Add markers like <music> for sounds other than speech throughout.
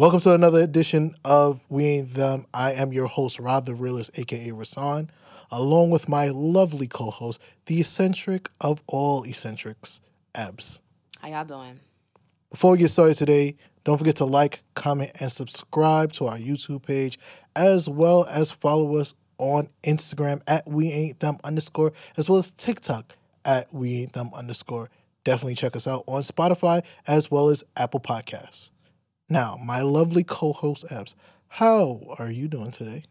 Welcome to another edition of We Ain't Them. I am your host, Rob the Realist, aka Rasan, along with my lovely co-host, the eccentric of all eccentrics, Abs. How y'all doing? Before we get started today, don't forget to like, comment, and subscribe to our YouTube page, as well as follow us on Instagram at We Ain't Them underscore, as well as TikTok at We Ain't Them underscore. Definitely check us out on Spotify as well as Apple Podcasts. Now, my lovely co-host Abs, how are you doing today?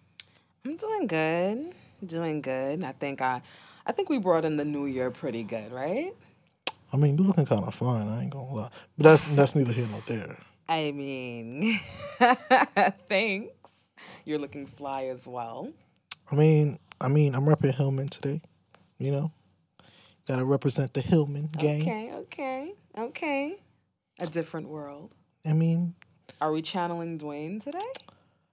I'm doing good. Doing good. I think I I think we brought in the new year pretty good, right? I mean, you're looking kind of fine. I ain't gonna lie, but that's that's neither here nor there. I mean, <laughs> thanks. You're looking fly as well. I mean, I mean, I'm repping Hillman today. You know, gotta represent the Hillman gang. Okay, okay, okay. A different world. I mean, Are we channeling Dwayne today?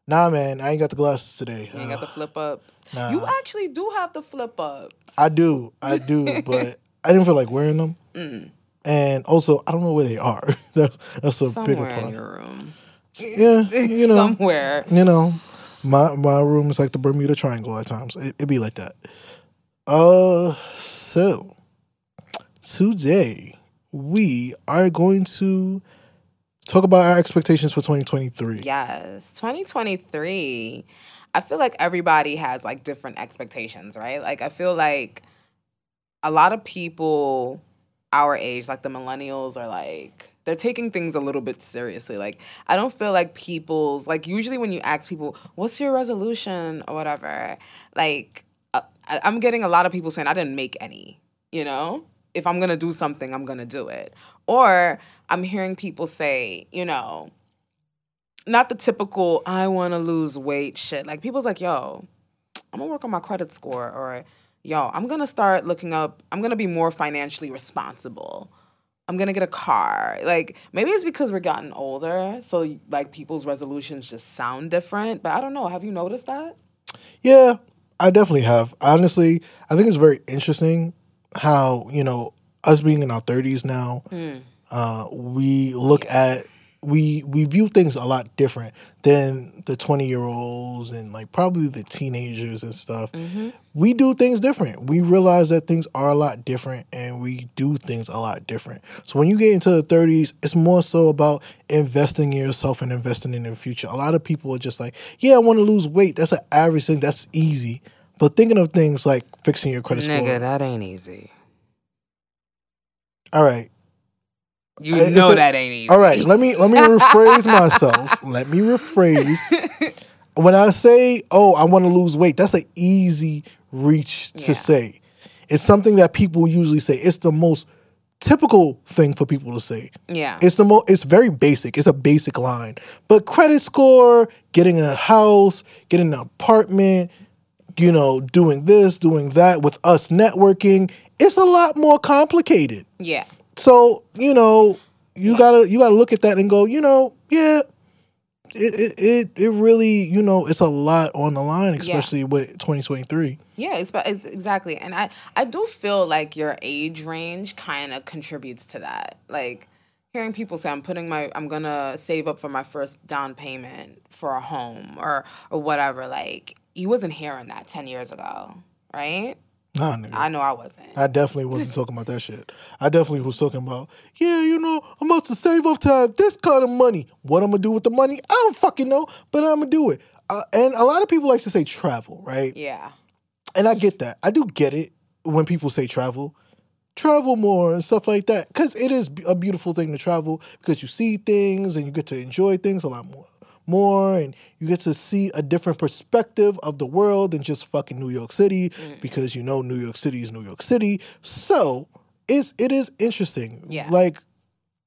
nah, man, I ain't got the glasses today. You ain't got the <sighs> flip ups. nah. You actually do have the flip ups. I do, I do, <laughs> but I didn't feel like wearing them, Mm, and also I don't know where they are. <laughs> that's that's a bigger somewhere in problem. your room. Yeah, you <laughs> know, somewhere. you know, my my room is like the Bermuda Triangle at times. It, it be like that. Uh, so today we are going to talk about our expectations for 2023. Yes, 2023. I feel like everybody has like different expectations, right? Like I feel like a lot of people our age, like the millennials are like they're taking things a little bit seriously. Like I don't feel like people's like usually when you ask people, "What's your resolution?" or whatever, like uh, I'm getting a lot of people saying I didn't make any, you know? If I'm to do something, I'm to do it. Or I'm hearing people say, you know, not the typical I want to lose weight shit. Like people's like, yo, I'm gonna work on my credit score, or yo, I'm gonna start looking up. I'm gonna be more financially responsible. I'm gonna get a car. Like maybe it's because we're gotten older, so like people's resolutions just sound different. But I don't know. Have you noticed that? Yeah, I definitely have. Honestly, I think it's very interesting how, you know, us being in our 30s now, uh, we look at we we view things a lot different than the 20 year olds and like probably the teenagers and stuff. We do things different. We realize that things are a lot different and we do things a lot different. So when you get into the 30s, it's more so about investing in yourself and investing in the future. A lot of people are just like, yeah, I want to lose weight. That's an average thing. That's easy. But thinking of things like fixing your credit score. Nigga, that ain't easy. All right. You it's know a- that ain't easy. All right, let me let me <laughs> rephrase myself. Let me rephrase. <laughs> When I say, "Oh, I want to lose weight," that's an easy reach to Yeah. say. It's something that people usually say. It's the most typical thing for people to say. Yeah. It's the most. It's very basic. It's a basic line. But credit score, getting a house, getting an apartment, you know, doing this, doing that with us networking, it's a lot more complicated. yeah. So you know, you gotta you gotta look at that and go, you know, yeah, it it it, it really you know it's a lot on the line, especially with 2023. Yeah, it's, it's exactly. And I, I do feel like your age range kind of contributes to that. Like hearing people say I'm putting my I'm to save up for my first down payment for a home or or whatever. Like you wasn't hearing that 10 years ago, right? Nah, nigga. I know I wasn't. I definitely wasn't talking about that shit. I definitely was talking about, yeah, you know, I'm about to save up to have this kind of money. What I'm gonna do with the money, I don't fucking know, but I'm gonna do it. Uh, and a lot of people like to say travel, right? yeah. and I get that. I do get it when people say travel. Travel more and stuff like that. Because it is a beautiful thing to travel because you see things and you get to enjoy things a lot more. More and you get to see a different perspective of the world than just fucking New York City mm. because you know New York City is New York City. So it's it is interesting. Yeah. Like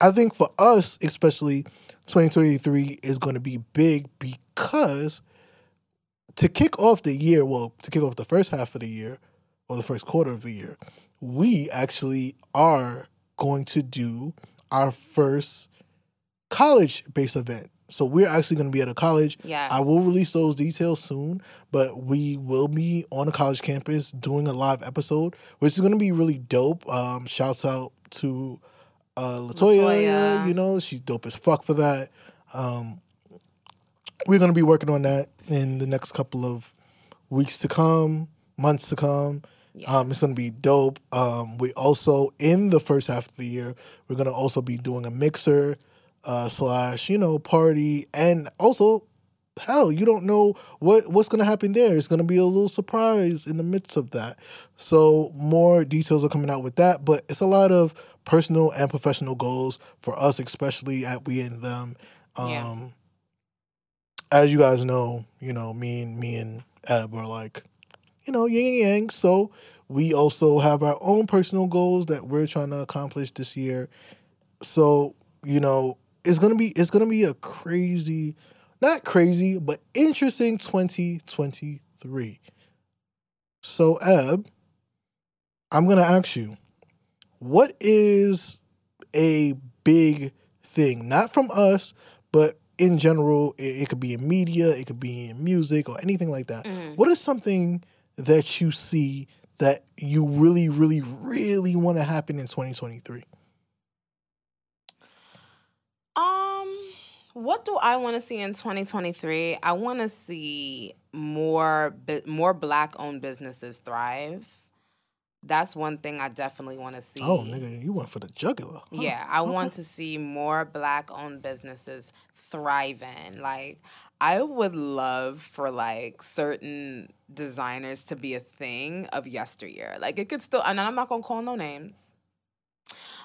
I think for us, especially 2023 is going to be big because to kick off the year, well, to kick off the first half of the year or the first quarter of the year, we actually are going to do our first college based event. So we're actually going to be at a college. Yeah. I will release those details soon, but we will be on a college campus doing a live episode, which is going to be really dope. Um, shouts out to uh, Latoya, Latoya. you know, she's dope as fuck for that. Um, we're going to be working on that in the next couple of weeks to come, months to come. Um, it's going to be dope. Um, we also in the first half of the year, we're going to also be doing a mixer uh, slash you know party, and also hell, you don't know what what's going to happen there. It's going to be a little surprise in the midst of that. So more details are coming out with that, but it's a lot of personal and professional goals for us, especially at We Ain't Them. Um, Yeah. As you guys know, you know me and me and Eb are like, you know, yin and yang. So we also have our own personal goals that we're trying to accomplish this year. So you know, it's gonna be it's gonna be a crazy, not crazy, but interesting 2023. So Eb, I'm gonna ask you, what is a big thing, not from us, but in general, it, it could be in media, it could be in music or anything like that. Mhm. What is something that you see that you really, really, really want to happen in 2023? What do I want to see in 2023? I want to see more more black owned businesses thrive. That's one thing I definitely want to see. Oh, nigga, you went for the jugular. Huh. Yeah, I Okay. want to see more black owned businesses thriving. Like I would love for like certain designers to be a thing of yesteryear. Like it could still and I'm not going to call no names.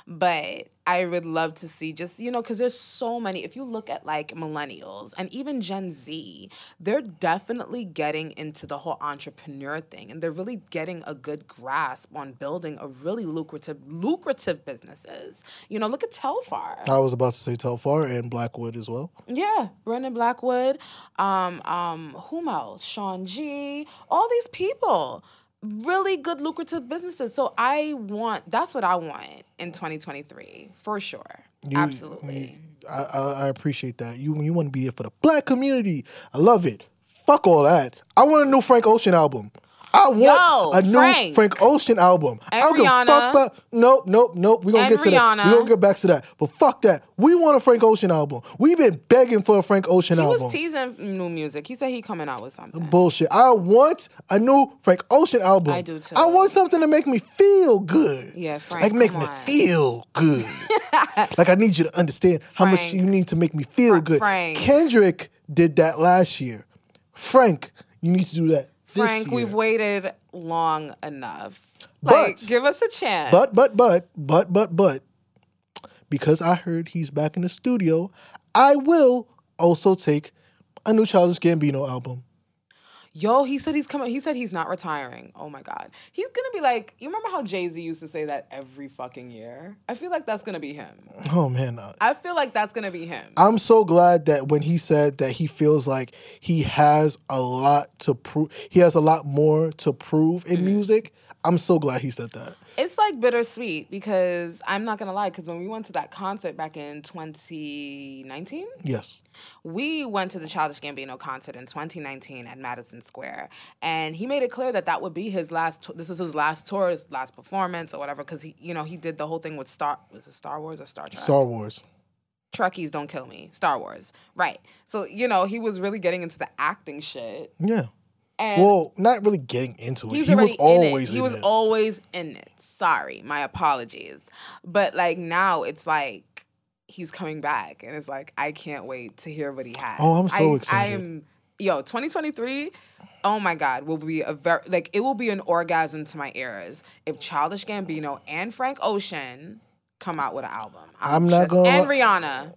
But I would love to see just, you know, because there's so many. If you look at like millennials and even Gen Z, they're definitely getting into the whole entrepreneur thing and they're really getting a good grasp on building a really lucrative, lucrative businesses. You know, look at Telfar. I was about to say Telfar and Blackwood as well. Yeah, Brandon Blackwood, um, um, whom else? Sean G, all these people. Really good lucrative businesses. So I want that's what I want in 2023 for sure. You- Absolutely. you- I, I, appreciate that. You you want to be there for the black community. I love it. Fuck all that. I want a new Frank Ocean album. I want Yo, a new Frank. Frank Ocean album. I don't give a fuck about nope, nope, nope. We're gonna get to that. We're gonna get back to that. But fuck that. We want a Frank Ocean album. We've been begging for a Frank Ocean album. he album. was teasing new music. He said he coming out with something. Bullshit. I want a new Frank Ocean album. I do too. I want something to make me feel good. Yeah, Frank, Like make come me on. feel good. <laughs> like I need you to understand how much Frank. you need to make me feel Fra- good. Frank. Kendrick did that last year. Frank, you need to do that. Frank, year. we've waited long enough. But- Like, give us a chance. But but but but but but because I heard he's back in the studio, I will also take a new Childish Gambino album. Yo, he said he's coming. He said he's not retiring. Oh my god, he's gonna be like. You remember how Jay Z used to say that every fucking year? I feel like that's gonna be him. Oh man, uh, I feel like that's gonna be him. I'm so glad that when he said that he feels like he has a lot to prove, he has a lot more to prove in music. I'm so glad he said that. It's like bittersweet because I'm not gonna lie. Because when we went to that concert back in 2019, Yes. we went to the Childish Gambino concert in 2019 at Madison Square, and he made it clear that that would be his last. This is his last tour, his last performance, or whatever. Because he, you know, he did the whole thing with Star. Was it Star Wars or Star Trek? Star Wars. Trekkies don't kill me. Star Wars, right? So you know, he was really getting into the acting shit, Yeah. And Well, not really getting into it. he was He was always in it. He was it. always in it. Sorry, my apologies. But like now, it's like he's coming back, and it's like I can't wait to hear what he has. Oh, I'm so I, I am. Yo, 2023. Oh my God, will be a very like it will be an orgasm to my ears if Childish Gambino and Frank Ocean come out with an album. I'm not just- gonna and Rihanna.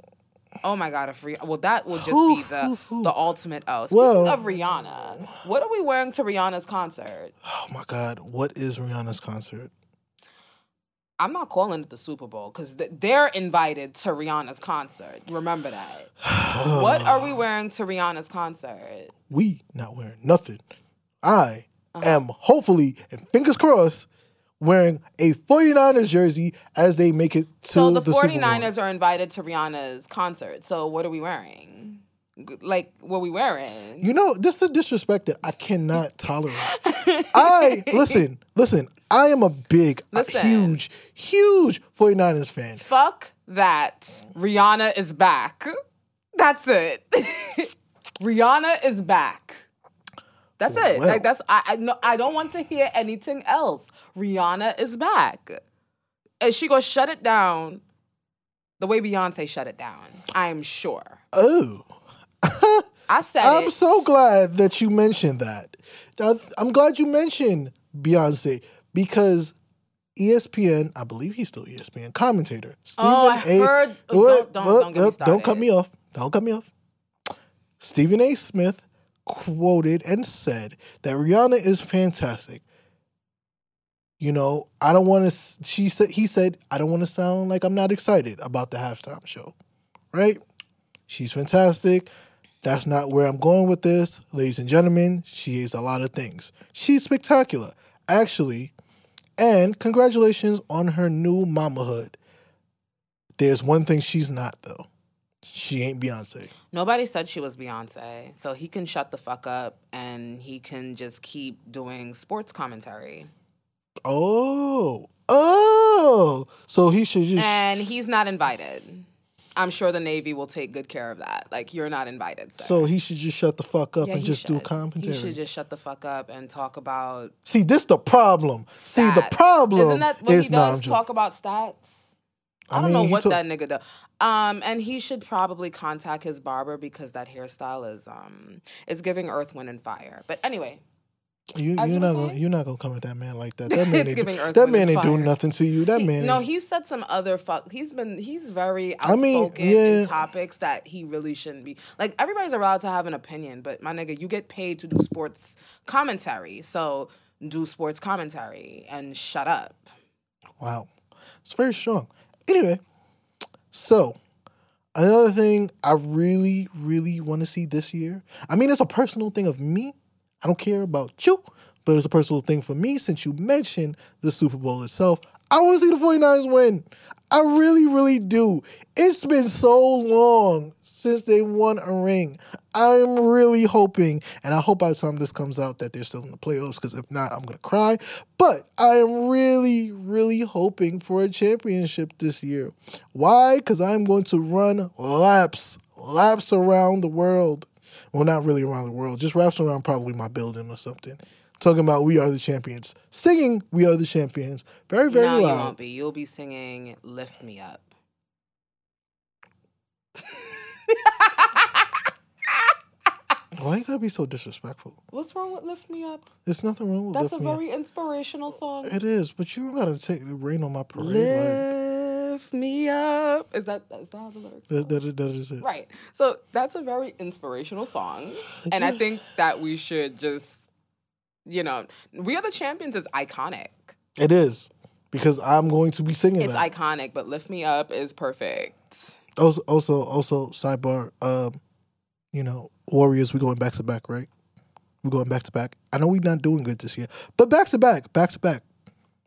Oh my God, if Rih- well that will just Whew, be the whew, whew. the ultimate O. Speaking Well- of Rihanna, what are we wearing to Rihanna's concert? Oh my God. What is Rihanna's concert? I'm not calling it the Super Bowl because they're invited to Rihanna's concert. Remember that. <sighs> what are we wearing to Rihanna's concert? We not wearing nothing. I Uh-huh. am hopefully, and fingers crossed, wearing a 49ers jersey as they make it to So the, the, Super Bowl. 49ers are invited to Rihanna's concert. So what are we wearing? Like, what we wearing? You know, this is the disrespect that I cannot tolerate. I <laughs> listen, listen. I am a big, a Listen. huge, huge 49ers fan. Fuck that. Rihanna is back. That's it. <laughs> Rihanna is back. That's it. Well. Like that's I I, no, I don't want to hear anything else. Rihanna is back. And she gonna shut it down the way Beyonce shut it down. I'm sure. Oh. <laughs> I said I'm it. so glad that you mentioned that. I'm glad you mentioned Beyonce because ESPN, I believe he's still ESPN commentator. Stephen Oh, I A. heard- Wait, don't- don't- don't get me don't cut me off. Don't cut me off. Stephen A. Smith quoted and said that Rihanna is fantastic. You know, I don't want to. She said he said I don't want to sound like I'm not excited about the halftime show, right? She's fantastic. That's not where I'm going with this, ladies and gentlemen. She is a lot of things. She's spectacular, actually. And congratulations on her new mamahood. There's one thing she's not though. She ain't Beyonce. Nobody said she was Beyonce, so he can shut the fuck up and he can just keep doing sports commentary. Oh, oh. So he should just. And he's not invited. I'm sure the Navy will take good care of that. Like you're not invited. Sir. so he should just shut the fuck up Yeah, and just do should. commentary. He should just shut the fuck up and talk about. See, this the problem. See, the problem Isn't that what is he does? Talk about stats. I, I don't mean, know what took- that nigga does. Um, and he should probably contact his barber because that hairstyle is um is giving Earth, Wind, and Fire. But anyway, You, you're not gonna you're not gonna come at that man like that. That <laughs> man ain't do, that man ain't doing nothing to you. That He- man. no, he said some other fuck. He's been he's very I mean, outspoken yeah. in topics that he really shouldn't be. Like everybody's allowed to have an opinion, but my nigga, you get paid to do sports commentary, so do sports commentary and shut up. Wow, it's very strong. Anyway, so another thing I really really want to see this year. I mean, it's a personal thing of me. I don't care about you, but it's a personal thing for me since you mentioned the Super Bowl itself. I want to see the 49ers win. I really, really do. It's been so long since they won a ring. I'm really hoping, and I hope by the time this comes out that they're still in the playoffs, because if not, I'm going to cry. But I am really, really hoping for a championship this year. Why? Because I'm going to run laps, laps around the world. Well, not really around the world, just laps around probably my building or something. Talking about we are the champions, singing we are the champions, very very no, you won't be. You'll be singing "Lift Me Up." <laughs> Why you gotta be so disrespectful? What's wrong with "Lift Me Up"? There's nothing wrong with That's lift a me up. very inspirational song. It is, but you gotta take the rain on my parade. Like, Lift me up. Is that is that how the lyrics? that, that, that is it. Right. So that's a very inspirational song. And I think that we should just, you know, We Are the Champions is iconic. It is because I'm going to be singing It's that. iconic, but Lift Me Up is perfect. also, also, also, sidebar. Um, you know, Warriors. We going back to back, right? We're going back to back. I know we're not doing good this year, but back to back, back to back.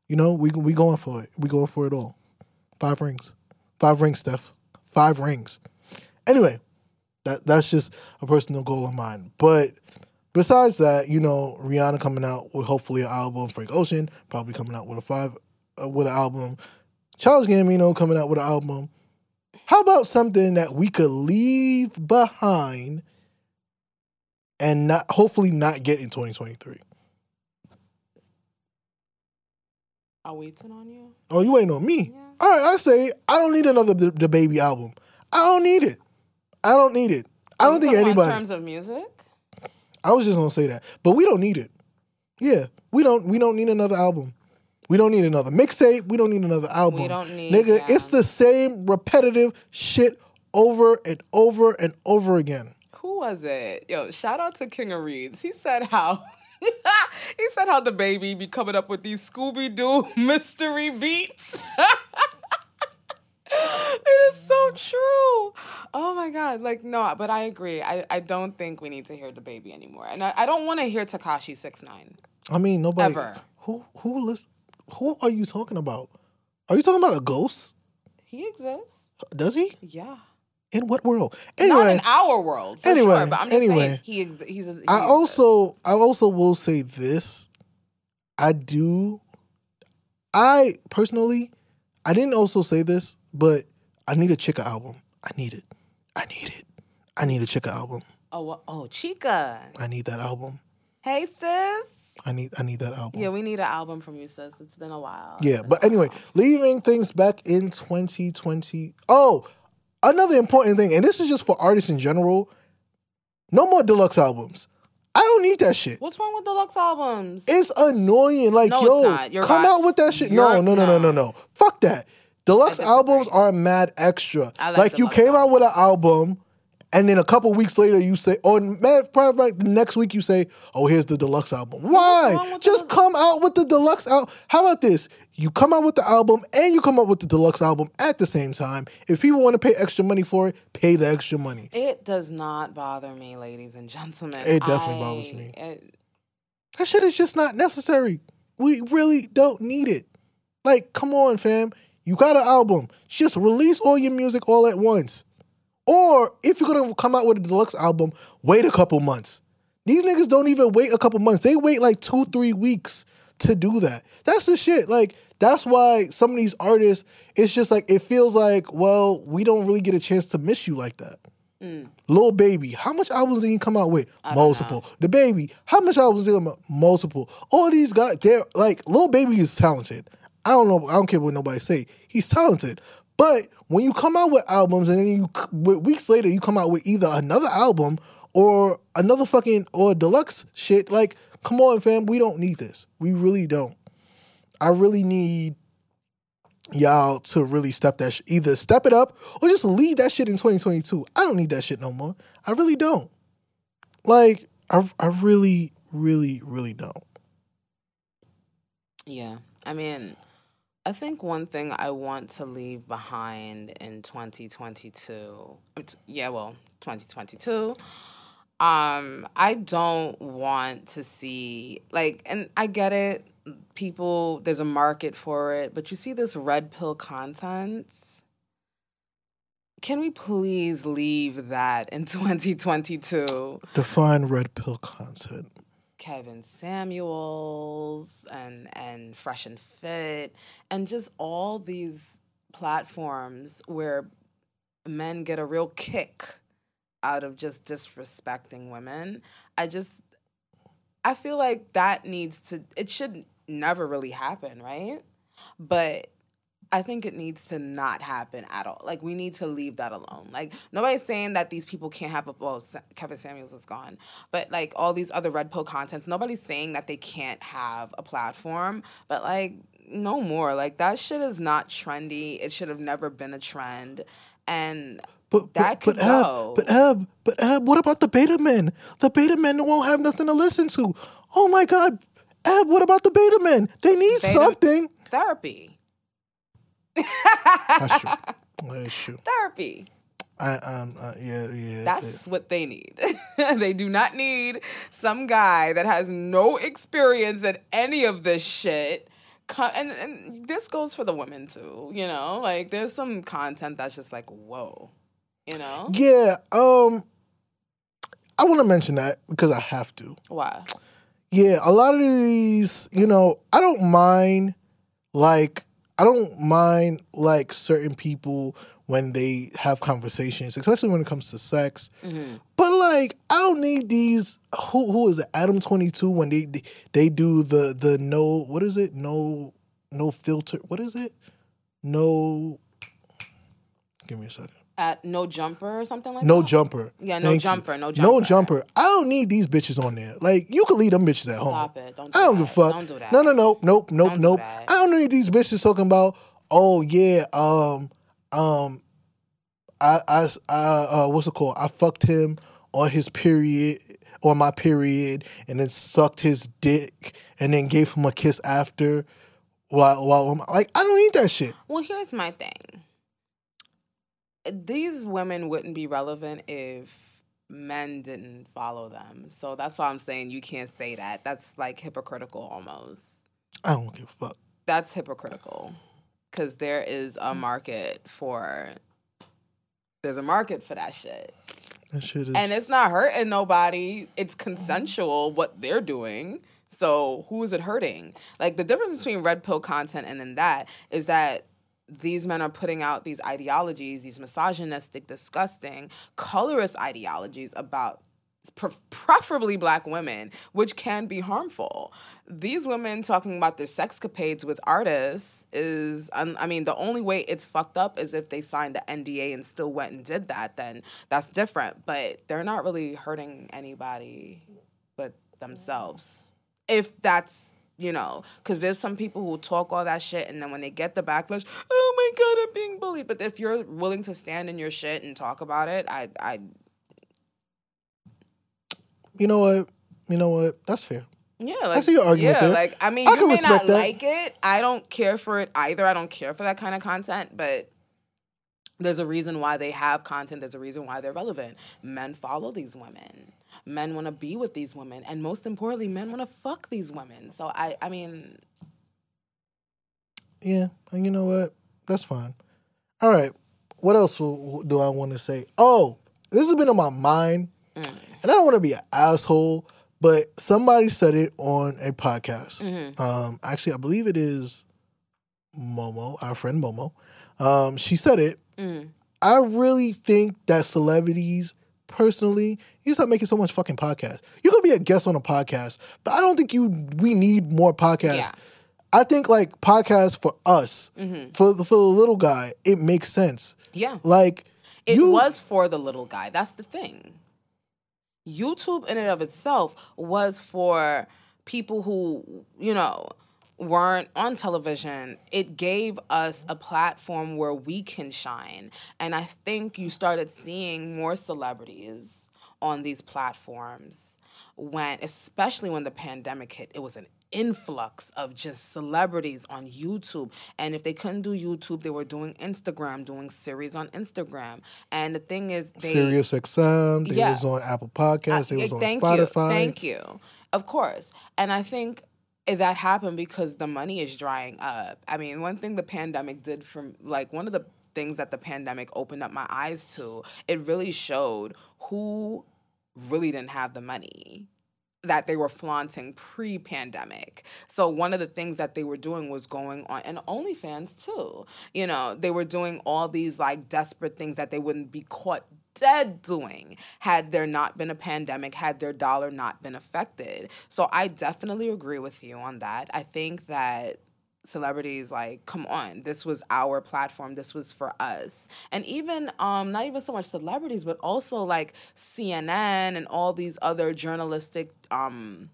You know, we we going for it. We going for it all. Five rings, five rings, Steph. Five rings. Anyway, that that's just a personal goal of mine. But besides that, you know, Rihanna coming out with hopefully an album. Frank Ocean probably coming out with a five uh, with an album. Charles Gambino coming out with an album. How about something that we could leave behind and not hopefully not get in 2023? Are waiting on you? Oh, you ain't on me. Yeah. All right, I say I don't need another the, the baby album. I don't need it. I don't need it. I don't think anybody. In terms of music? I was just gonna say that, but we don't need it. Yeah, we don't. We don't need another album. We don't need another mixtape. We don't need another album. We don't need- nigga. yeah. It's the same repetitive shit over and over and over again. Who was it? Yo, shout out to King of Reeds. He said how <laughs> he said how the baby be coming up with these Scooby Doo <laughs> mystery beats. <laughs> it is so true. Oh my god! Like no, but I agree. I, I don't think we need to hear the baby anymore, and I, I don't want to hear Tekashi six nine. I mean, nobody. Ever. Who who list, Who are you talking about? Are you talking about a ghost? He exists. Does he? Yeah. In what world? Not Anyway, in our world, Anyway, sure. But I'm just anyway. saying he he's. A, he I also I also will say this. I do I personally I didn't also say this, but I need a Chika album. I need it. I need it. I need a Chika album. Oh, oh, Chika. I need that album. Hey, sis. I need I need that album. Yeah, we need an album from you, sis. It's been a while. Yeah, but anyway, leaving things back in 2020. Oh, another important thing, and this is just for artists in general. No more deluxe albums. I don't need that shit. what's wrong with deluxe albums? It's annoying. Like, No, yo, come out with that shit. No, no, no, no, no, no. Fuck that. Deluxe albums are mad extra. I like like you came out with an album, and then a couple weeks later you say, or probably like the next week you say, oh, here's the deluxe album. Why? Just come out with the deluxe album. How about this? You come out with the album and you come out with the deluxe album at the same time. If people want to pay extra money for it, pay the extra money. It does not bother me, ladies and gentlemen. It definitely I- bothers me. it- That shit is just not necessary. We really don't need it. Like, come on, fam. You got an album. Just release all your music all at once. Or if you're gonna come out with a deluxe album, wait a couple months. These niggas don't even wait a couple months. They wait like two, three weeks to do that. That's the shit. Like, that's why some of these artists, it's just like it feels like, well, we don't really get a chance to miss you like that. Lil Baby, how much albums did he come out with? Multiple. The Baby, how much albums did he come out? Multiple. All these guys, they're like, Lil Baby is talented. I don't know. I don't care what nobody say. He's talented. But when you come out with albums and then you weeks later you come out with either another album or another fucking or deluxe shit, like, come on, fam, we don't need this. We really don't. I really need y'all to really step that sh- either step it up or just leave that shit in 2022. I don't need that shit no more. I really don't. Like I I really really really don't. Yeah. I mean, I think one thing I want to leave behind in 2022, uh, yeah, well, 2022, um, I don't want to see, like, and I get it, people, there's a market for it, but you see this red pill content. Can we please leave that in <laughs> 2022? Define red pill content. Kevin Samuels and and Fresh and Fit and just all these platforms where men get a real kick out of just disrespecting women. I just I feel like that needs to it should never really happen, right? But I think it needs to not happen at all. Like we need to leave that alone. Like nobody's saying that these people can't have a well. Kevin Samuels is gone, but like all these other red pill contents, nobody's saying that they can't have a platform. But like no more. Like that shit is not trendy. It should have never been a trend, and But That but, could but Ab, go. but Ab, but Ab, what about the beta men? The beta men won't have nothing to listen to. Oh my god. Ab, what about the beta men? They need Beta- something. therapy, That's true. <laughs> That's true. therapy. I um uh, yeah yeah. That's what they need. <laughs> they do not need some guy that has no experience in any of this shit. And, and this goes for the women too, you know? Like, there's some content that's just like, whoa, you know? Yeah, um I want to mention that because I have to. Why? Yeah, a lot of these, you know, I don't mind like I don't mind like certain people when they have conversations, especially when it comes to sex. Mm-hmm. But like I don't need these who who is it? Adam 22 when they they do the the no what is it? No no filter. What is it? No Give me a second. At No Jumper or something like that? No that? jumper. Yeah, no Thank jumper, no No jumper. No jumper. I don't need these bitches on there. Like you can leave them bitches at home. Stop it. Don't do I don't that. give a fuck. Don't do that. No, no, no, nope, nope, Don't do nope. that. I don't need these bitches talking about. Oh yeah, um, um, I, I, I uh, what's it called? I fucked him on his period, on my period, and then sucked his dick, and then gave him a kiss after. While, while I'm like, I don't need that shit. Well, here's my thing. These women wouldn't be relevant if men didn't follow them. So that's why I'm saying you can't say that. That's like hypocritical almost. I don't give a fuck. That's hypocritical. Cuz there is a market for there's a market for that shit. That shit is. And it's not hurting nobody. It's consensual what they're doing. So who is it hurting? Like the difference between red pill content and then that is that these men are putting out these ideologies, these misogynistic, disgusting, colorist ideologies about preferably black women, which can be harmful. These women talking about their sexcapades with artists is, um, I mean, the only way it's fucked up is if they signed the NDA and still went and did that, then that's different. But they're not really hurting anybody but themselves. If that's you know, because there's some people who talk all that shit, and then when they get the backlash, oh my god, I'm being bullied. But if you're willing to stand in your shit and talk about it, I, I, You know what? You know what? That's fair. yeah, like, I see your argument yeah, there. like I mean, I you can may not respect that. like it. I don't care for it either. I don't care for that kind of content, but. There's a reason why they have content. There's a reason why they're relevant. Men follow these women. Men want to be with these women, and most importantly, men want to fuck these women. So I, I mean, Yeah, and you know what? That's fine. All right. What else do I want to say? Oh, this has been on my mind, Mm. and I don't want to be an asshole, but somebody said it on a podcast. Mm-hmm. Um, actually, I believe it is Momo, our friend Momo. Um, she said it. Mm. I really think that celebrities, personally, you stop making so much fucking podcasts. You could be a guest on a podcast, but I don't think you. We need more podcasts. Yeah. I think like podcasts for us, Mm-hmm. for the for the little guy, it makes sense. yeah. Like It you, was for the little guy. That's the thing. YouTube, in and of itself, was for people who, you know, weren't on television. It gave us a platform where we can shine. And I think you started seeing more celebrities on these platforms when, especially when the pandemic hit, it was an influx of just celebrities on YouTube. And if they couldn't do YouTube, they were doing Instagram, doing series on Instagram. And the thing is, they Sirius XM. They Yeah. was on Apple Podcasts. They was on thank Spotify. You. Thank you. Of course. And I think that happened because the money is drying up. I mean, one thing the pandemic did from like one of the things that the pandemic opened up my eyes to, it really showed who really didn't have the money that they were flaunting pre-pandemic. So one of the things that they were doing was going on and OnlyFans too. You know, they were doing all these like desperate things that they wouldn't be caught dead doing had there not been a pandemic, had their dollar not been affected. So I definitely agree with you on that. I think that celebrities like come on this was our platform this was for us and even um not even so much celebrities but also like cnn and all these other journalistic um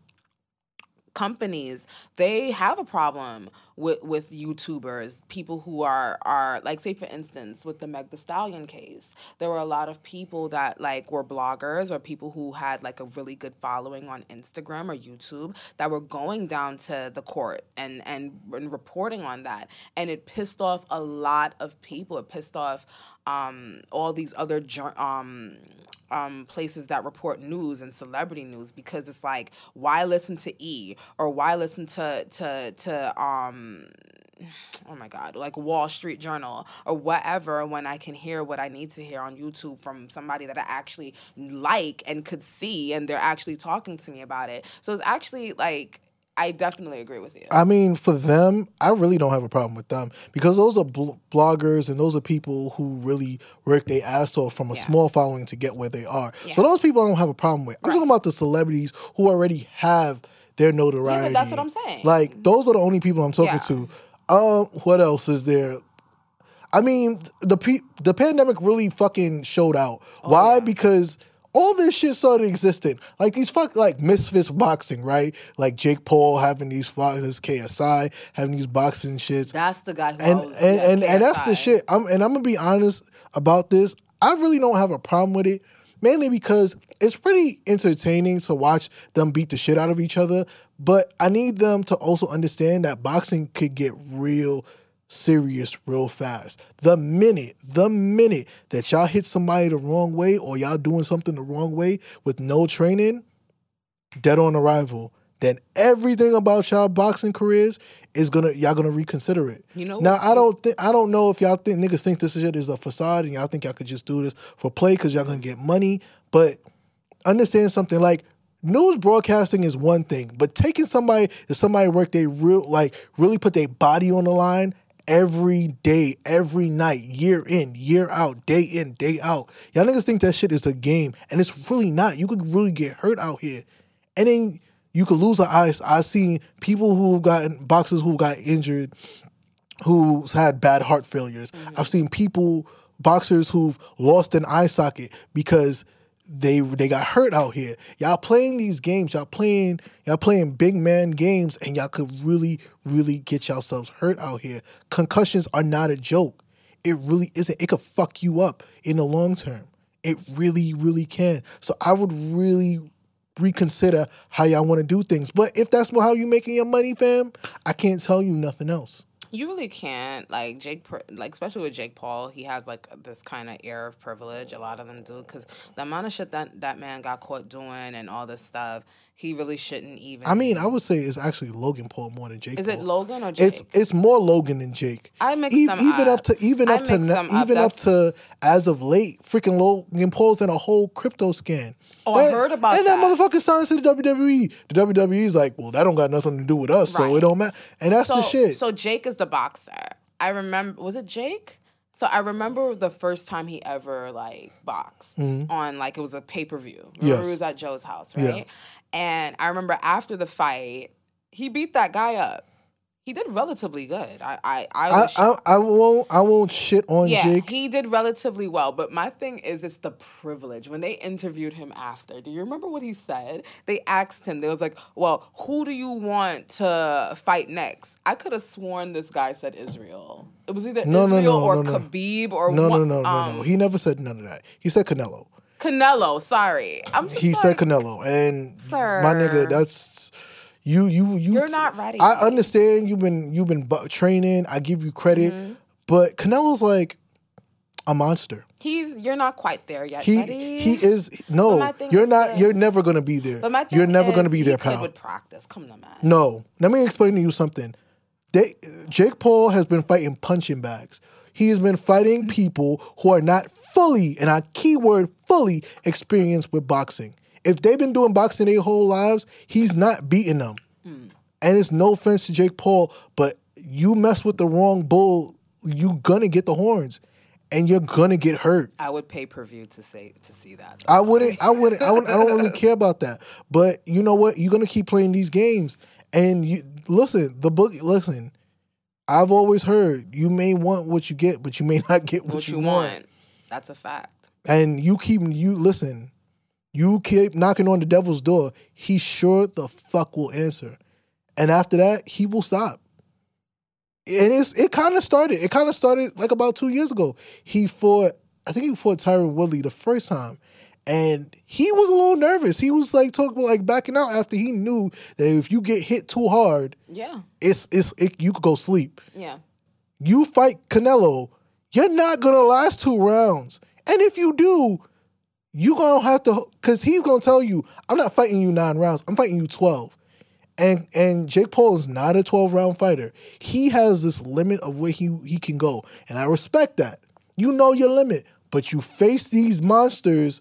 companies they have a problem with with youtubers people who are are like say for instance with the meg the stallion case there were a lot of people that like were bloggers or people who had like a really good following on instagram or youtube that were going down to the court and and, and reporting on that. And it pissed off a lot of people. It pissed off um all these other um um, places that report news and celebrity news because it's like why listen to E or why listen to to to um Um, oh my god like Wall Street Journal or whatever when I can hear what I need to hear on YouTube from somebody that I actually like and could see and they're actually talking to me about it so it's actually like I definitely agree with you I mean, for them, I really don't have a problem with them because those are bl- bloggers and those are people who really work their ass off from a Yeah. small following to get where they are. Yeah. So those people I don't have a problem with. I'm Right. talking about the celebrities who already have their notoriety. Yeah, that's what I'm saying. Like those are the only people I'm talking Yeah. to. Um, what else is there? I mean, the pe- the pandemic really fucking showed out. Why? Oh, yeah. Because all this shit started existing. Like these fuck like misfits boxing, right? Like Jake Paul having these boxes, KSI having these boxing shits. that's the guy who and and and, and that's the shit. I'm and I'm gonna be honest about this. I really don't have a problem with it, mainly because it's pretty entertaining to watch them beat the shit out of each other. But I need them to also understand that boxing could get real serious real fast. The minute, the minute that y'all hit somebody the wrong way or y'all doing something the wrong way with no training, dead on arrival, then everything about y'all boxing careers is gonna y'all gonna reconsider it. You know now? I don't think I don't know if y'all think niggas think this shit is a facade and y'all think y'all could just do this for play because y'all gonna get money, but understand something like news broadcasting is one thing, but taking somebody if somebody work they real like really put their body on the line every day, every night, year in, year out, day in, day out. Y'all niggas think that shit is a game, and it's really not. You could really get hurt out here, and then you could lose an eye. I've seen people who've gotten boxers who've got injured, who's had bad heart failures. Mm-hmm. I've seen people boxers who've lost an eye socket because they they got hurt out here. Y'all playing these games, y'all playing y'all playing big man games, and y'all could really really get yourselves hurt out here. Concussions are not a joke. It really isn't. It could fuck you up in the long term. It really really can. So I would really reconsider how y'all want to do things. But if that's how you're making your money, fam, I can't tell you nothing else. You really can't like Jake, like especially with Jake Paul. He has like this kind of air of privilege. A lot of them do because the amount of shit that that man got caught doing and all this stuff, he really shouldn't even. I mean, I would say it's actually Logan Paul more than Jake. is Paul. it Logan or Jake? It's it's more Logan than Jake. I mix E- them even up. up to even I up to na- up. even up to as of late, freaking Logan Paul's in a whole crypto scan. Oh, I heard about and that. And that motherfucker signed to the WWE. The WWE's like, well, that don't got nothing to do with us, so it don't matter. And that's so, the shit. So Jake is the boxer. I remember. Was it Jake? So I remember the first time he ever like boxed on like it was a pay per view. Remember Mm-hmm. Yes. he was at Joe's house, Yeah. And I remember after the fight, he beat that guy up. He did relatively good. I I I, I, I I won't I won't shit on yeah, Jake. he did relatively well. But my thing is, it's the privilege. When they interviewed him after, do you remember what he said? They asked him, they was like, well, who do you want to fight next? I could have sworn this guy said Israel. It was either No, no, Israel no, or no, no. Khabib or no, no, no, no, um, no. He never said none of that. He said Canelo. Canelo, sorry. I'm just He like, said Canelo, and Sir. my nigga, that's you, you, you. You're not ready. I understand you've been you've been bu- training. I give you credit, Mm-hmm. but Canelo's like a monster. He's you're not quite there yet, He buddy. he is no. You're not. You're never gonna be there. But my thing You're never is, gonna be there, pal. With practice, come on, man. No. Let me explain to you something. They, Jake Paul has been fighting punching bags. He has been fighting people who are not fully, and I keyword fully, experienced with boxing. If they've been doing boxing their whole lives, he's not beating them. And it's no offense to Jake Paul, but you mess with the wrong bull, you gonna get the horns, and you're gonna get hurt. I would pay per view to say to see that. I wouldn't. I wouldn't. I, wouldn't, I don't really care about that. But you know what? You're gonna keep playing these games, and you listen. The book. Listen. I've always heard you may want what you get, but you may not get what, what you, you want. want. That's a fact. And you keep you listen. You keep knocking on the devil's door. He sure the fuck will answer, and after that, he will stop. And it's it kind of started. It kind of started like about two years ago. He fought. I think he fought Tyron Woodley the first time, and he was a little nervous. He was like talking about like backing out after he knew that if you get hit too hard, Yeah, it's it's it, you could go sleep. yeah. You fight Canelo, you're not gonna last two rounds, and if you do, you gonna have to because he's gonna tell you, I'm not fighting you nine rounds. I'm fighting you twelve. And and Jake Paul is not a 12 round fighter. He has this limit of where he he can go, and I respect that. You know your limit, but you face these monsters,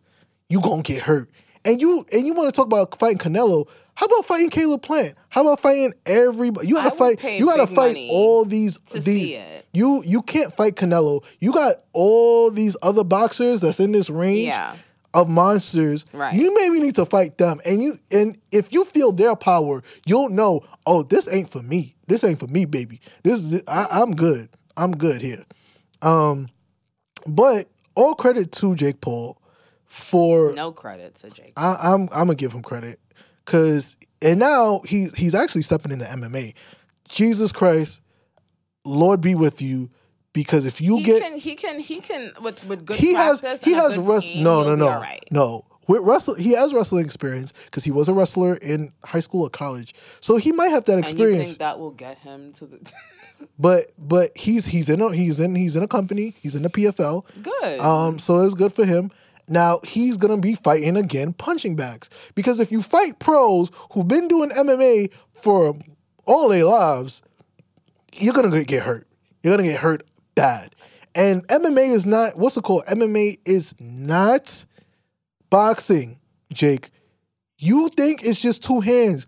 you gonna get hurt. And you and you want to talk about fighting Canelo? How about fighting Caleb Plant? How about fighting everybody? You gotta fight. You gotta fight all these. to these see it. You you can't fight Canelo. You got all these other boxers that's in this range Yeah. of monsters. Right. You maybe need to fight them. And you and if you feel their power, you'll know, oh, this ain't for me. This ain't for me, baby. This is I, I'm good. I'm good here. Um, but all credit to Jake Paul for No credit to Jake. I, I'm I'm gonna give him credit because and now he's he's actually stepping into MMA. Jesus Christ, Lord be with you, because if you he get can he can he can with with good he has he has team, no no no right. no with wrestle he has wrestling experience because he was a wrestler in high school or college so he might have that And experience think that will get him to the <laughs> but but he's he's in a he's in he's in a company he's in the PFL good? um so it's good for him now he's gonna be fighting again punching bags because if you fight pros who've been doing MMA for all their lives you're gonna get hurt. You're gonna get hurt bad. And MMA is not what's it called? MMA is not boxing, Jake. You think it's just two hands.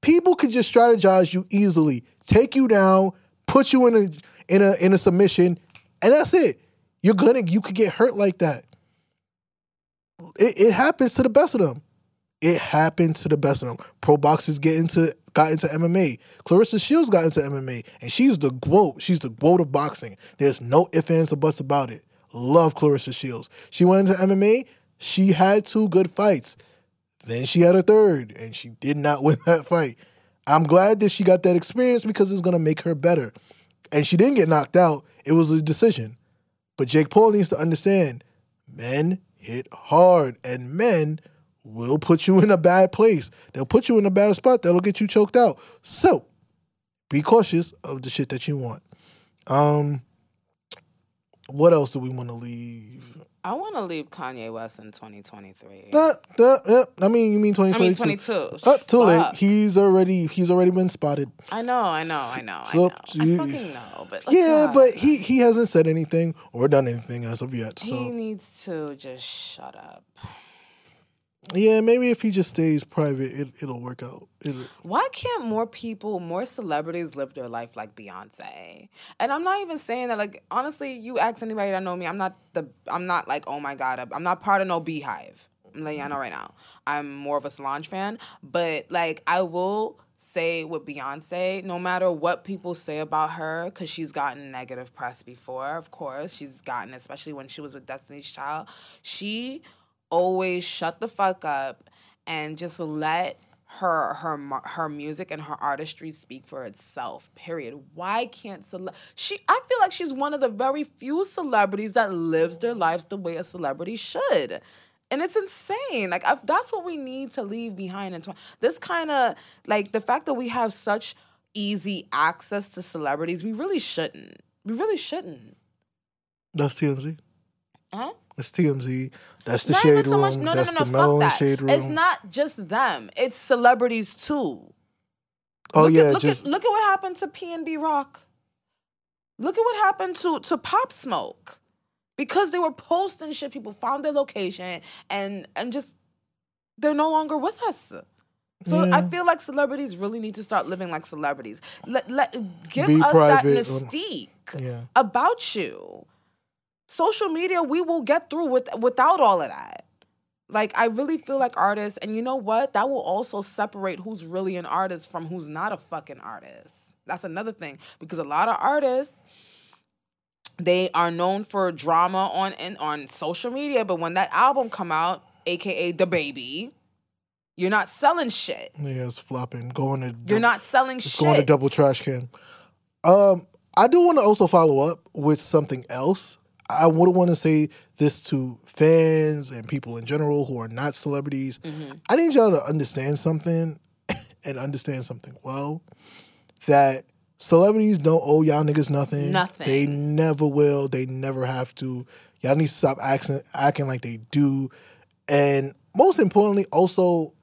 People could just strategize you easily, take you down, put you in a in a in a submission, and that's it. You're gonna you could get hurt like that. It, it happens to the best of them. It happened to the best of them. Pro boxers get into got into MMA. Claressa Shields got into MMA, and she's the GOAT. She's the GOAT of boxing. There's no ifs, ands, or buts about it. Love Claressa Shields. She went into MMA. She had two good fights. Then she had a third, and she did not <laughs> win that fight. I'm glad that she got that experience because it's gonna make her better. And she didn't get knocked out. It was a decision. But Jake Paul needs to understand men hit hard, and men will put you in a bad place. They'll put you in a bad spot that'll get you choked out. So be cautious of the shit that you want. Um, what else do we want to leave? I want to leave Kanye West in 2023. Uh, uh, uh, I mean, you mean 2022? I mean 22. Uh, too late. He's already he's already been spotted. I know, I know, I know, So, I know. I fucking know, but like, yeah, God, but he he hasn't said anything or done anything as of yet. So he needs to just shut up. Yeah, maybe if he just stays private, it it'll work out. It'll, Why can't more people, more celebrities live their life like Beyonce? And I'm not even saying that. Like honestly, you ask anybody that know me, I'm not the. I'm not like oh my god, I'm not part of no BeyHive. I'm letting y'all know right now. I'm more of a Solange fan, but like I will say with Beyonce, no matter what people say about her, because she's gotten negative press before, of course, she's gotten, especially when she was with Destiny's Child, she always shut the fuck up and just let her her her music and her artistry speak for itself. Period. Why can't cele- she? I feel like she's one of the very few celebrities that lives their lives the way a celebrity should. And it's insane. Like that's what we need to leave behind in tw- this kind of like the fact that we have such easy access to celebrities. We really shouldn't. We really shouldn't. that's TMZ. Huh? That's TMZ. That's the Not shade so room. much. No, no, that's no, no. the mellow Fuck that. shade room. It's not just them. It's celebrities too. oh look yeah, at, look just at look at what happened to PnB Rock. Look at what happened to to Pop Smoke, because they were posting shit. People found their location and and just they're no longer with us. So I feel like celebrities really need to start living like celebrities. Let let give Be us that mystique yeah. about you. Social media, we will get through with without all of that. Like I really feel like artists, and you know what? That will also separate who's really an artist from who's not a fucking artist. That's another thing because a lot of artists they are known for drama on and on social media, but when that album come out, aka the baby, you're not selling shit. Yeah, it's flopping. Going to You're dou- not selling it's shit. going to double trash can. Um, I do want to also follow up with something else. I would want to say this to fans and people in general who are not celebrities. Mm-hmm. I need y'all to understand something <laughs> and understand something well. That celebrities don't owe y'all niggas nothing. Nothing. They never will. They never have to. Y'all need to stop acting acting like they do. And most importantly, also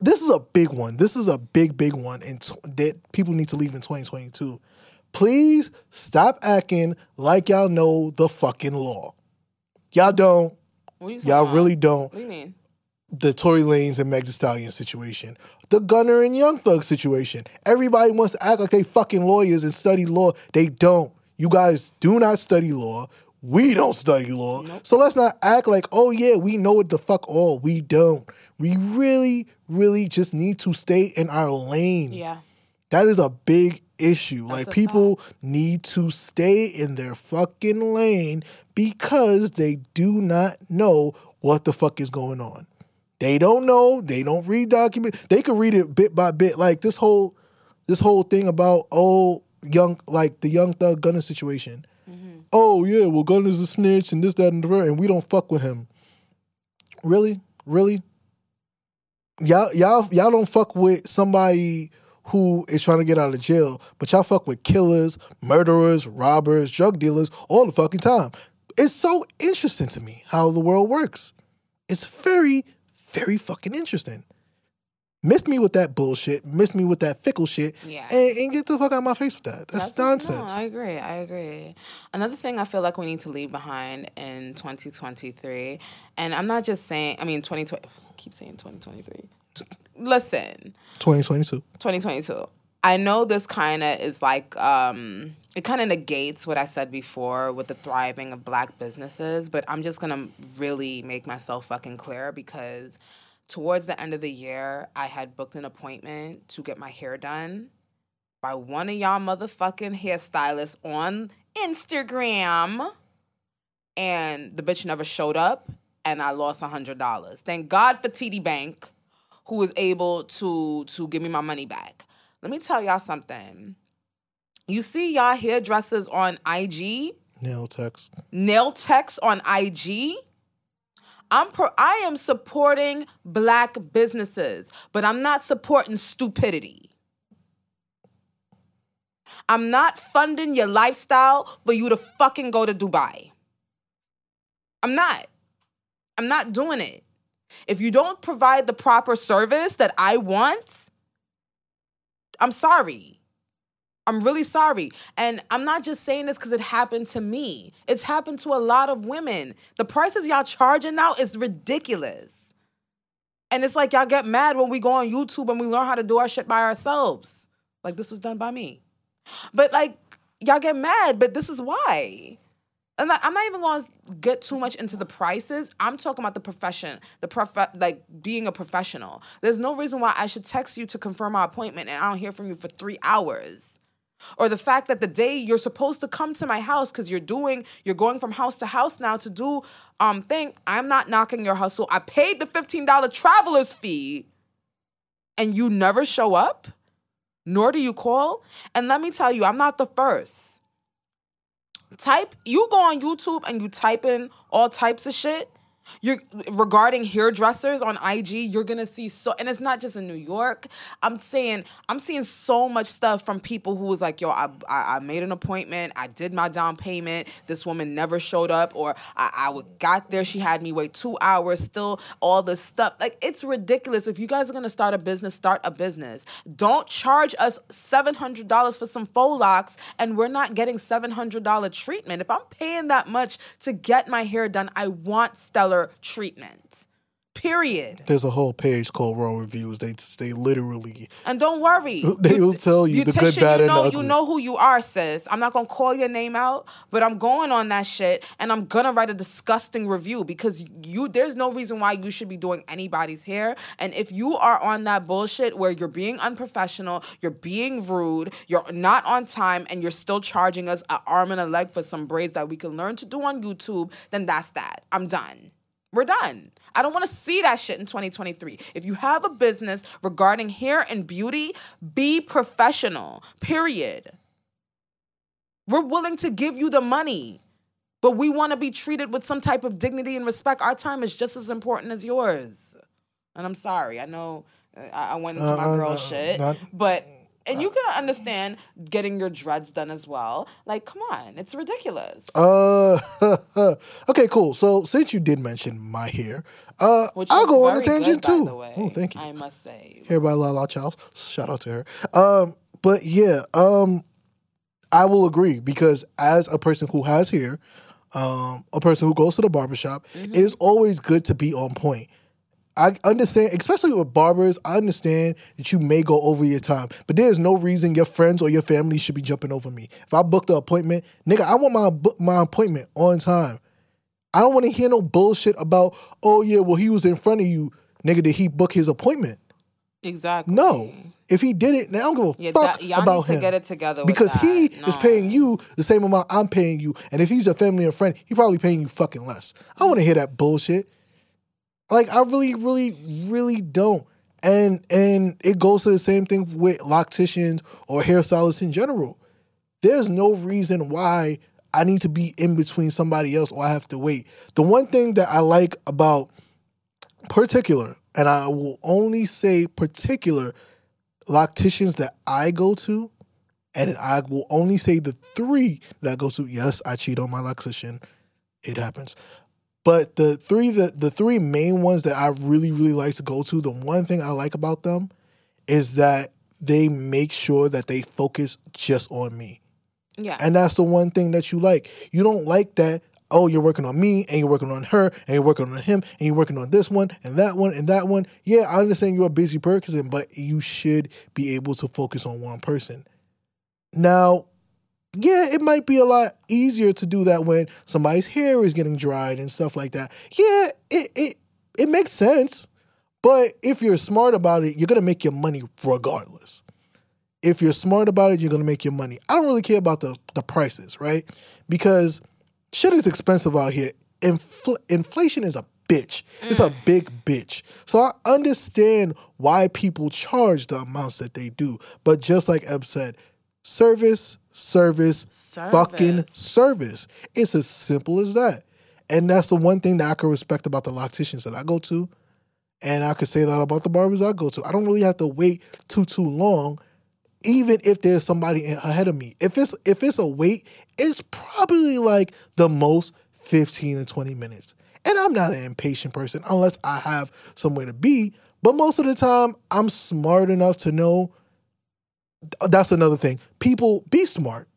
this is a big one. This is a big, big one, and that people need to leave in 2022. Please stop acting like y'all know the fucking law. Y'all don't. What are you talking Y'all about? really don't. What do you mean? The Tory Lanez and Meg Thee Stallion situation, the Gunna and Young Thug situation. Everybody wants to act like they fucking lawyers and study law. They don't. You guys do not study law. We don't study law. So let's not act like, oh yeah, we know what the fuck all. We don't. We really, really just need to stay in our lane. Yeah. That is a big issue. like a people need to stay in their fucking lane because they do not know what the fuck is going on. They don't know. They don't read documents. They can read it bit by bit. Like this whole this whole thing about oh young like the young thug Gunna situation. Mm-hmm. Oh yeah, well Gunna's a snitch and this that and the third, and we don't fuck with him. Really, really. Y'all, y'all, y'all don't fuck with somebody who is trying to get out of jail, but y'all fuck with killers, murderers, robbers, drug dealers all the fucking time. It's so interesting to me how the world works. It's very, very fucking interesting. Missed me with that bullshit. Missed me with that fickle shit. Yeah. And, and get the fuck out of my face with that. That's, That's- nonsense. No, I agree. I agree. Another thing I feel like we need to leave behind in 2023, and I'm not just saying, I mean, 2020, keep saying 2023. Listen, 2022. 2022. I know this kind of is like um, it kind of negates what I said before with the thriving of black businesses, but I'm just gonna really make myself fucking clear because towards the end of the year, I had booked an appointment to get my hair done by one of y'all motherfucking hairstylists on Instagram, and the bitch never showed up, and I lost a hundred dollars. Thank God for TD Bank, who was able to to give me my money back. Let me tell y'all something. You see y'all hairdressers on IG, Nail techs. nail techs on IG. I'm pro- I am supporting black businesses, but I'm not supporting stupidity. I'm not funding your lifestyle for you to fucking go to Dubai. I'm not. I'm not doing it. If you don't provide the proper service that I want, I'm sorry. I'm really sorry. And I'm not just saying this because it happened to me. It's happened to a lot of women. The prices y'all charging now is ridiculous. And it's like y'all get mad when we go on YouTube and we learn how to do our shit by ourselves. Like this was done by me. But like y'all get mad, but this is why. And I- I'm not even going to get too much into the prices. I'm talking about the profession, the prof like being a professional. There's no reason why I should text you to confirm my appointment and I don't hear from you for 3 hours. Or the fact that the day you're supposed to come to my house cuz you're doing you're going from house to house now to do um thing, I'm not knocking your hustle. I paid the $15 traveler's fee and you never show up? Nor do you call? And let me tell you, I'm not the first type you go on YouTube and you type in all types of shit. You're regarding hairdressers on IG, you're gonna see so and it's not just in New York. I'm saying I'm seeing so much stuff from people who was like, yo, I I, I made an appointment, I did my down payment, this woman never showed up, or I, I got there, she had me wait two hours, still all this stuff. Like it's ridiculous. If you guys are gonna start a business, start a business. Don't charge us seven hundred dollars for some faux locks and we're not getting seven hundred dollar treatment. If I'm paying that much to get my hair done, I want stellar treatment. Period. There's a whole page called Raw Reviews. They they literally And don't worry. <laughs> They will tell you the good, bad, you and the know, ugly. You know who you are, sis. I'm not gonna call your name out, but I'm going on that shit and I'm gonna write a disgusting review because you there's no reason why you should be doing anybody's hair. And if you are on that bullshit where you're being unprofessional, you're being rude, you're not on time, and you're still charging us an arm and a leg for some braids that we can learn to do on YouTube, then that's that. I'm done. We're done. I don't want to see that shit in 2023. If you have a business regarding hair and beauty, be professional. Period. We're willing to give you the money, but we want to be treated with some type of dignity and respect. Our time is just as important as yours. And I'm sorry. I know uh, I, I went into my Uh, uh, girl uh, shit, not- but and you can understand getting your dreads done as well. Like, come on, it's ridiculous. Uh, <laughs> okay, cool. So since you did mention my hair, uh, Which I'll go on a tangent good, by too. the way, Oh, thank you. I must say. Hair by Lala Charles. Shout out to her. Um, but yeah, um, I will agree because as a person who has hair, um, a person who goes to the barbershop, Mm-hmm. it is always good to be on point. I understand, especially with barbers, I understand that you may go over your time, but there's no reason your friends or your family should be jumping over me. If I booked the appointment, nigga, I want my book my appointment on time. I don't want to hear no bullshit about, oh yeah, well he was in front of you, nigga. Did he book his appointment? Exactly. No. If he did it, now I don't give a Yeah, fuck that, y'all about him. get it together with because that. he is paying you the same amount I'm paying you, and if he's a family or friend, he probably paying you fucking less. I don't want to hear that bullshit. Like I really, really, really don't. And and it goes to the same thing with locticians or hairstylists in general. There's no reason why I need to be in between somebody else or I have to wait. The one thing that I like about particular, and I will only say particular locticians that I go to, and I will only say the three that I go to. Yes, I cheat on my loctician. It happens. But the three that the three main ones that I really, really like to go to, the one thing I like about them is that they make sure that they focus just on me. Yeah. And that's the one thing that you like. You don't like that oh, you're working on me and you're working on her and you're working on him and you're working on this one and that one and that one. Yeah, I understand you're a busy person, but you should be able to focus on one person. Now, yeah, it might be a lot easier to do that when somebody's hair is getting dried and stuff like that. Yeah, it it it makes sense. But if you're smart about it, you're gonna make your money regardless. If you're smart about it, you're gonna make your money. I don't really care about the the prices, right? Because shit is expensive out here. Infl- inflation is a bitch. It's a mm. big bitch. So I understand why people charge the amounts that they do. But just like Eb said, service, service, fucking Service. service. It's as simple as that. And that's the one thing that I can respect about the locticians that I go to. And I could say that about the barbers I go to. I don't really have to wait too too long, even if there's somebody ahead of me. If it's if it's a wait, it's probably like the most 15 to 20 minutes. And I'm not an impatient person unless I have somewhere to be. But most of the time, I'm smart enough to know that's another thing. People be smart.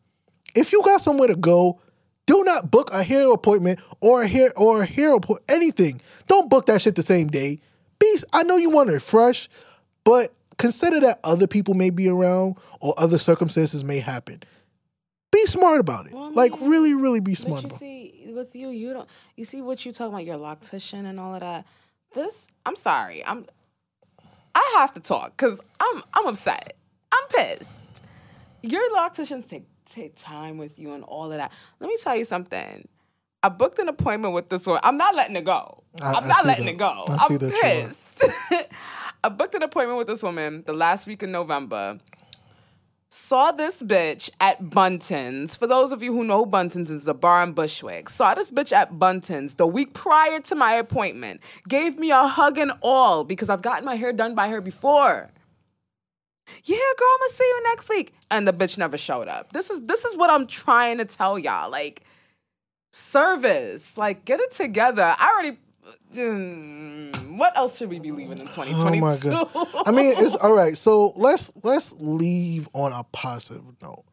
If you got somewhere to go, do not book a hair appointment or a hair or a hair appointment, anything. Don't book that shit the same day. Be I know you want it fresh, but consider that other people may be around or other circumstances may happen. Be smart about it. Well, I like really, really be smart about it. see, with you, you don't. You see what you talking about your loctician and all of that. This, I'm sorry, I'm. I have to talk because I'm I'm upset. I'm pissed. Your locticians take take time with you and all of that. Let me tell you something. I booked an appointment with this one. I'm not letting it go. I- I'm not letting that. it go. I that pissed. <laughs> I booked an appointment with this woman the last week in November saw this bitch at Bunton's. For those of you who know Bunton's is, a bar in Bushwick. Saw this bitch at Bunton's the week prior to my appointment. Gave me a hug and all because I've gotten my hair done by her before. Yeah, girl, I'm gonna see you next week. And the bitch never showed up. This is this is what I'm trying to tell y'all. Like, service. Like, get it together. I already. Mm, what else should we be leaving in 2022? Oh my god. I mean, it's all right. So let's let's leave on a positive note.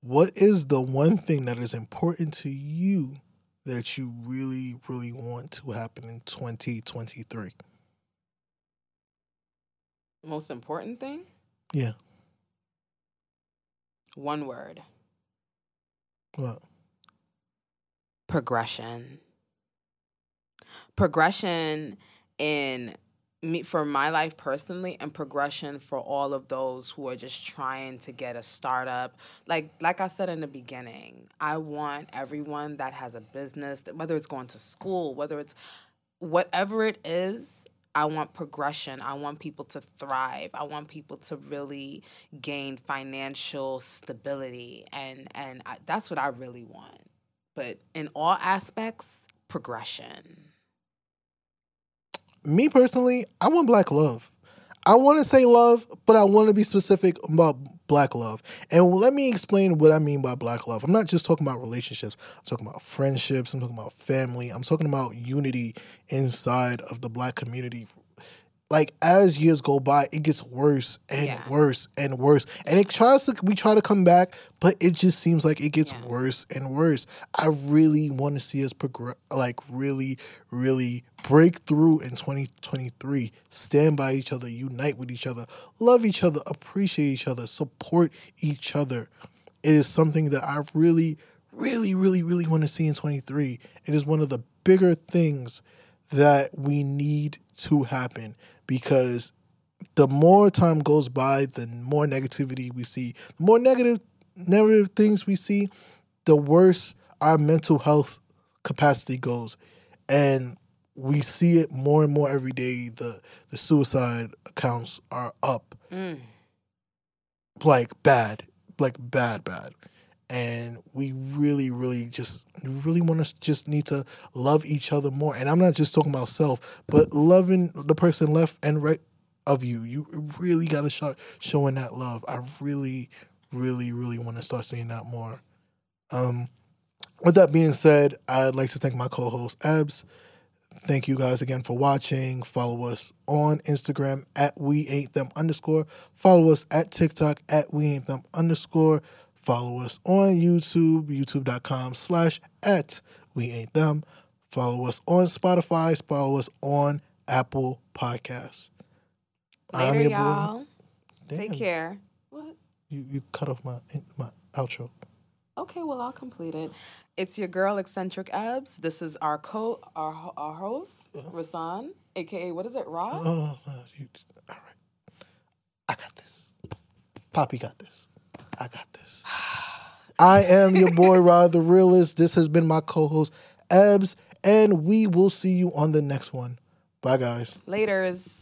What is the one thing that is important to you that you really, really want to happen in 2023? most important thing. Yeah. One word. What? progression. Progression in me for my life personally and progression for all of those who are just trying to get a startup. Like like I said in the beginning, I want everyone that has a business, whether it's going to school, whether it's whatever it is, I want progression. I want people to thrive. I want people to really gain financial stability and and I, that's what I really want but in all aspects, progression. Me personally, I want black love. I want to say love, but I want to be specific about black love. And let me explain what I mean by black love. I'm not just talking about relationships. I'm talking about friendships. I'm talking about family. I'm talking about unity inside of the black community. Like as years go by, it gets worse and Yeah. worse and worse. And it tries to we try to come back, but it just seems like it gets Yeah. worse and worse. I really want to see us progress like really, really break through in 2023. Stand by each other, unite with each other, love each other, appreciate each other, support each other. It is something that I really, really, really, really want to see in 23. It is one of the bigger things that we need to happen because the more time goes by, the more negativity we see, the more negative negative things we see, the worse our mental health capacity goes. And we see it more and more every day. The the suicide accounts are up Mm. like bad, like bad, bad. And we really, really just really want to just need to love each other more. And I'm not just talking about self, but loving the person left and right of you. You really got to start showing that love. I really, really, really want to start seeing that more. Um, with that being said, I'd like to thank my co-host Ebs. Thank you guys again for watching. Follow us on Instagram at we ain't them underscore. Follow us at TikTok at we ain't them underscore. Follow us on YouTube, youtube.com slash at we ain't them. Follow us on Spotify. Follow us on Apple Podcasts. I'm Later, your y'all. Damn, Take care. What? You, you cut off my my outro. Okay, well I'll complete it. It's your girl eccentric Abs. This is our co our our host Rasan, aka what is it, Ra? Oh, uh, you, all right. I got this. Poppy got this. I got this. I am your boy <sighs> Rod the Realist. This has been my co-host Ebs, and we will see you on the next one. Bye, guys. Laters.